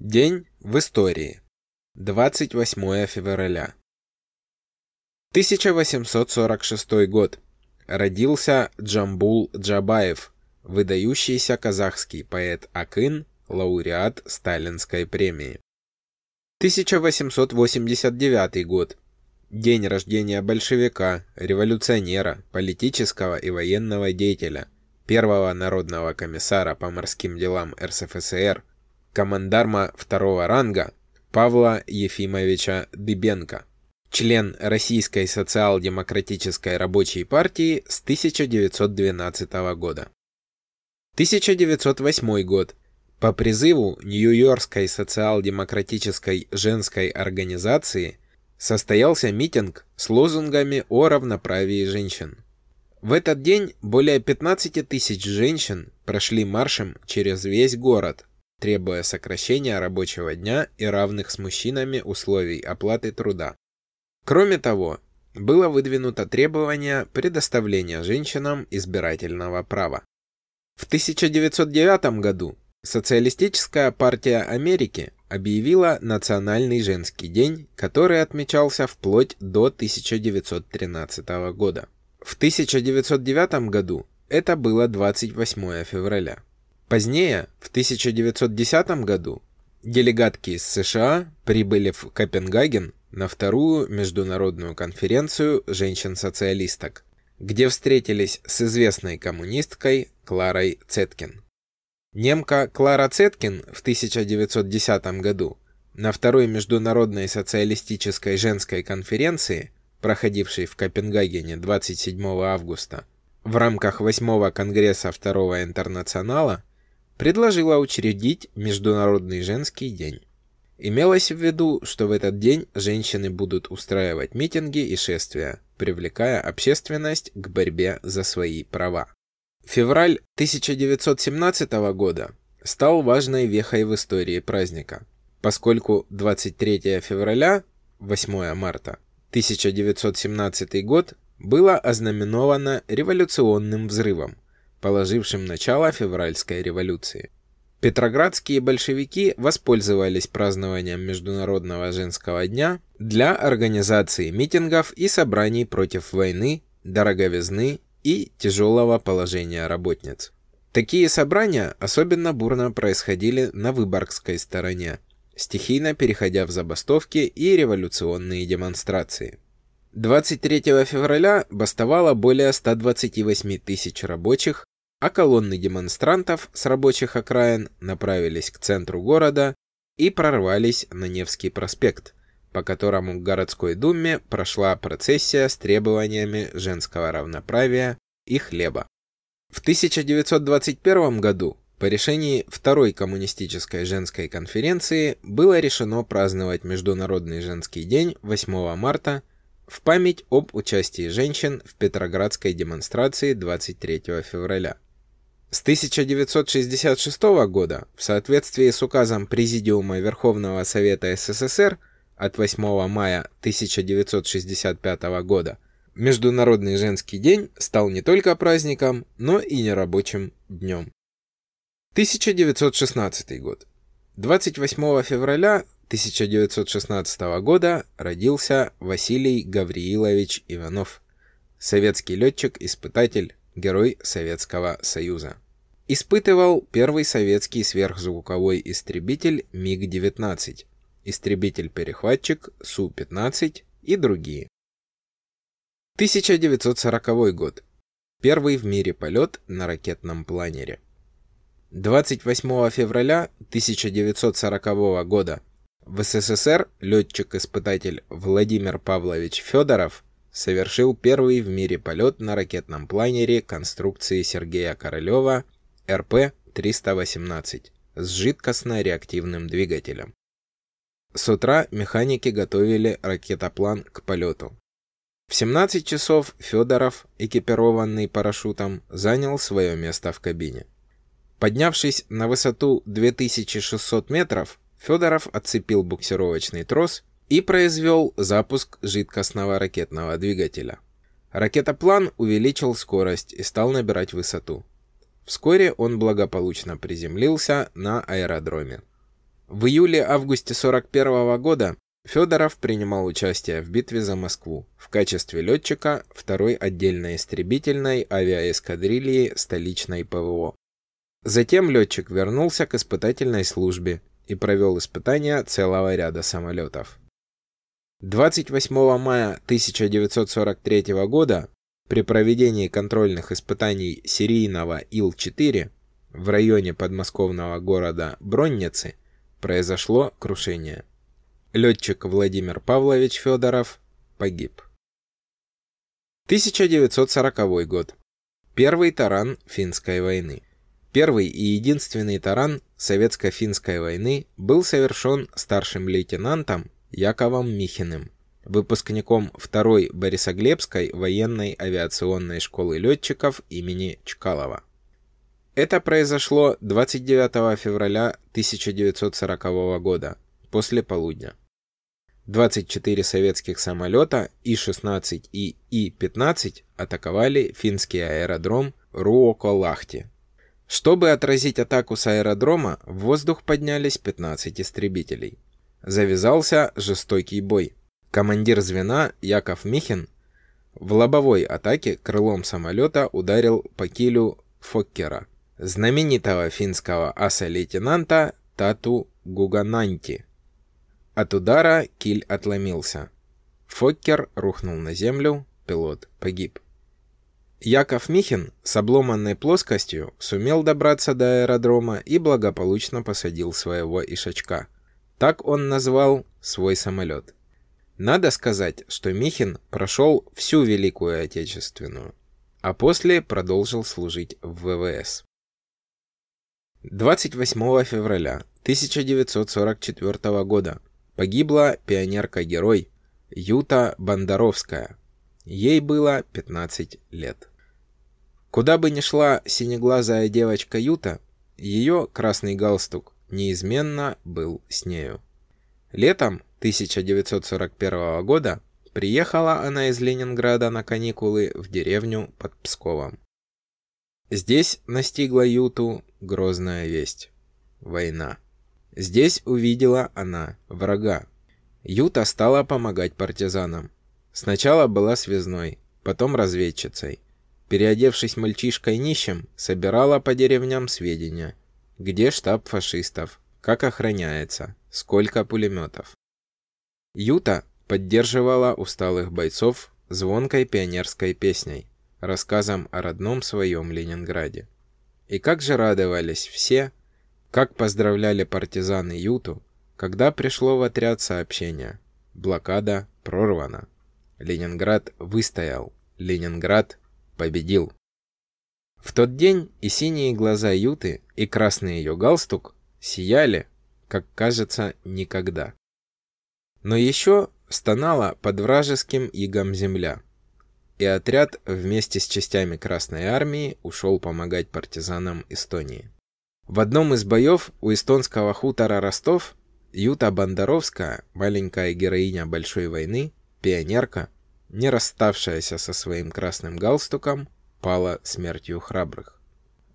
День в истории. 28 февраля. 1846 год. Родился Джамбул Джабаев, выдающийся казахский поэт Акын, лауреат Сталинской премии. 1889 год. День рождения большевика, революционера, политического и военного деятеля, первого народного комиссара по морским делам РСФСР, командарма второго ранга Павла Ефимовича Дыбенко, член Российской социал-демократической рабочей партии с 1912 года. 1908 год. По призыву Нью-Йоркской социал-демократической женской организации состоялся митинг с лозунгами о равноправии женщин. В этот день более 15 тысяч женщин прошли маршем через весь город, требуя сокращения рабочего дня и равных с мужчинами условий оплаты труда. Кроме того, было выдвинуто требование предоставления женщинам избирательного права. В 1909 году Социалистическая партия Америки объявила Национальный женский день, который отмечался вплоть до 1913 года. В 1909 году это было 28 февраля. Позднее, в 1910 году, делегатки из США прибыли в Копенгаген на вторую международную конференцию женщин-социалисток, где встретились с известной коммунисткой Кларой Цеткин. Немка Клара Цеткин в 1910 году на второй международной социалистической женской конференции, проходившей в Копенгагене 27 августа, в рамках 8 Конгресса Второго Интернационала, предложила учредить Международный женский день. Имелось в виду, что в этот день женщины будут устраивать митинги и шествия, привлекая общественность к борьбе за свои права. Февраль 1917 года стал важной вехой в истории праздника, поскольку 23 февраля, 8 марта 1917 год было ознаменовано революционным взрывом, положившим начало февральской революции. Петроградские большевики воспользовались празднованием Международного женского дня для организации митингов и собраний против войны, дороговизны и тяжелого положения работниц. Такие собрания особенно бурно происходили на Выборгской стороне, стихийно переходя в забастовки и революционные демонстрации. 23 февраля бастовало более 128 тысяч рабочих, а колонны демонстрантов с рабочих окраин направились к центру города и прорвались на Невский проспект, по которому к городской думе прошла процессия с требованиями женского равноправия и хлеба. В 1921 году по решении Второй коммунистической женской конференции было решено праздновать Международный женский день 8 марта в память об участии женщин в Петроградской демонстрации 23 февраля. С 1966 года, в соответствии с указом Президиума Верховного Совета СССР от 8 мая 1965 года, Международный женский день стал не только праздником, но и нерабочим днем. 1916 год. 28 февраля 1916 года родился Василий Гавриилович Иванов, советский летчик-испытатель, герой Советского Союза. Испытывал первый советский сверхзвуковой истребитель МиГ-19, истребитель-перехватчик Су-15 и другие. 1940 год. Первый в мире полет на ракетном планере. 28 февраля 1940 года в СССР летчик-испытатель Владимир Павлович Федоров совершил первый в мире полет на ракетном планере конструкции Сергея Королева РП-318 с жидкостно-реактивным двигателем. С утра механики готовили ракетоплан к полету. В 17 часов Федоров, экипированный парашютом, занял свое место в кабине. Поднявшись на высоту 2600 метров, Федоров отцепил буксировочный трос и произвел запуск жидкостного ракетного двигателя. Ракетоплан увеличил скорость и стал набирать высоту. Вскоре он благополучно приземлился на аэродроме. В июле-августе 41 года Федоров принимал участие в битве за Москву в качестве летчика второй отдельной истребительной авиаэскадрильи столичной ПВО. Затем летчик вернулся к испытательной службе и провел испытания целого ряда самолетов. 28 мая 1943 года при проведении контрольных испытаний серийного Ил-4 в районе подмосковного города Бронницы произошло крушение. Летчик Владимир Павлович Федоров погиб. 1940 год. Первый таран финской войны. Первый и единственный таран советско-финской войны был совершен старшим лейтенантом Яковом Михиным, выпускником второй Борисоглебской военной авиационной школы летчиков имени Чкалова. Это произошло 29 февраля 1940 года, после полудня. 24 советских самолета И-16 и И-15 атаковали финский аэродром Руоколахти. Чтобы отразить атаку с аэродрома, в воздух поднялись 15 истребителей. Завязался жестокий бой. Командир звена Яков Михин в лобовой атаке крылом самолета ударил по килю Фоккера, знаменитого финского аса-лейтенанта Тату Гугананти. От удара киль отломился. Фоккер рухнул на землю, пилот погиб. Яков Михин с обломанной плоскостью сумел добраться до аэродрома и благополучно посадил своего ишачка – так он назвал свой самолет. Надо сказать, что Михин прошел всю Великую Отечественную, а после продолжил служить в ВВС. 28 февраля 1944 года погибла пионерка-герой Юта Бондаровская. Ей было 15 лет. Куда бы ни шла синеглазая девочка Юта, ее красный галстук неизменно был с нею. Летом 1941 года приехала она из Ленинграда на каникулы в деревню под Псковом. Здесь настигла Юту грозная весть – война. Здесь увидела она врага. Юта стала помогать партизанам. Сначала была связной, потом разведчицей. Переодевшись мальчишкой нищим, собирала по деревням сведения – где штаб фашистов? Как охраняется? Сколько пулеметов? Юта поддерживала усталых бойцов звонкой пионерской песней, рассказом о родном своем Ленинграде. И как же радовались все, как поздравляли партизаны Юту, когда пришло в отряд сообщение «Блокада прорвана». Ленинград выстоял, Ленинград победил. В тот день и синие глаза Юты, и красный ее галстук сияли, как кажется, никогда. Но еще стонала под вражеским игом земля, и отряд вместе с частями Красной Армии ушел помогать партизанам Эстонии. В одном из боев у эстонского хутора Ростов Юта Бондаровская, маленькая героиня Большой войны, пионерка, не расставшаяся со своим красным галстуком, пала смертью храбрых.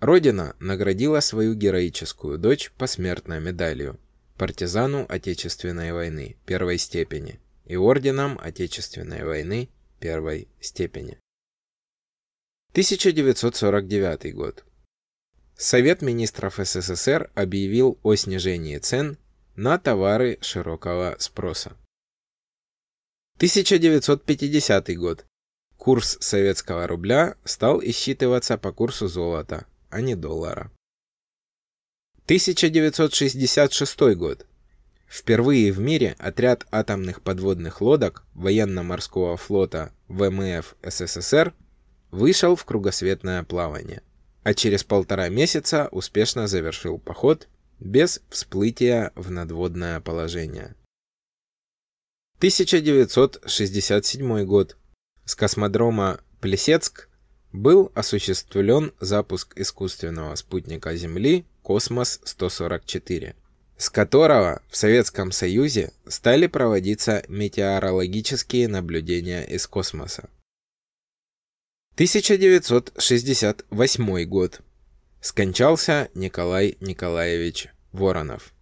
Родина наградила свою героическую дочь посмертной медалью, партизану Отечественной войны первой степени и орденом Отечественной войны первой степени. 1949 год. Совет министров СССР объявил о снижении цен на товары широкого спроса. 1950 год. Курс советского рубля стал исчитываться по курсу золота, а не доллара. 1966 год. Впервые в мире отряд атомных подводных лодок военно-морского флота ВМФ СССР вышел в кругосветное плавание, а через полтора месяца успешно завершил поход без всплытия в надводное положение. 1967 год. С космодрома Плесецк был осуществлен запуск искусственного спутника Земли «Космос-144», с которого в Советском Союзе стали проводиться метеорологические наблюдения из космоса. 1968 год. Скончался Николай Николаевич Воронов.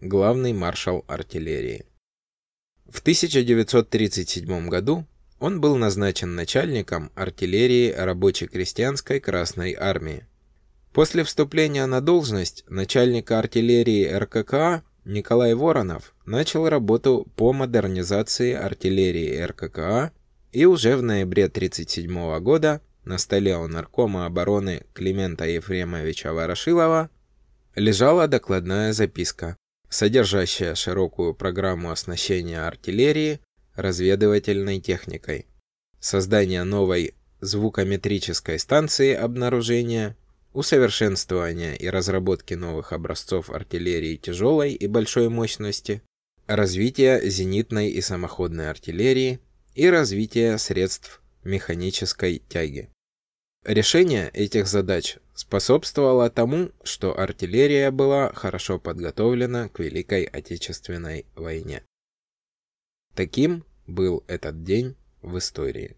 главный маршал артиллерии. В 1937 году он был назначен начальником артиллерии рабоче-крестьянской Красной Армии. После вступления на должность начальника артиллерии РККА Николай Воронов начал работу по модернизации артиллерии РККА и уже в ноябре 1937 года на столе у наркома обороны Климента Ефремовича Ворошилова лежала докладная записка, содержащая широкую программу оснащения артиллерии разведывательной техникой, создание новой звукометрической станции обнаружения, усовершенствование и разработки новых образцов артиллерии тяжелой и большой мощности, развитие зенитной и самоходной артиллерии и развитие средств механической тяги. Решение этих задач способствовало тому, что артиллерия была хорошо подготовлена к Великой Отечественной войне. Таким был этот день в истории.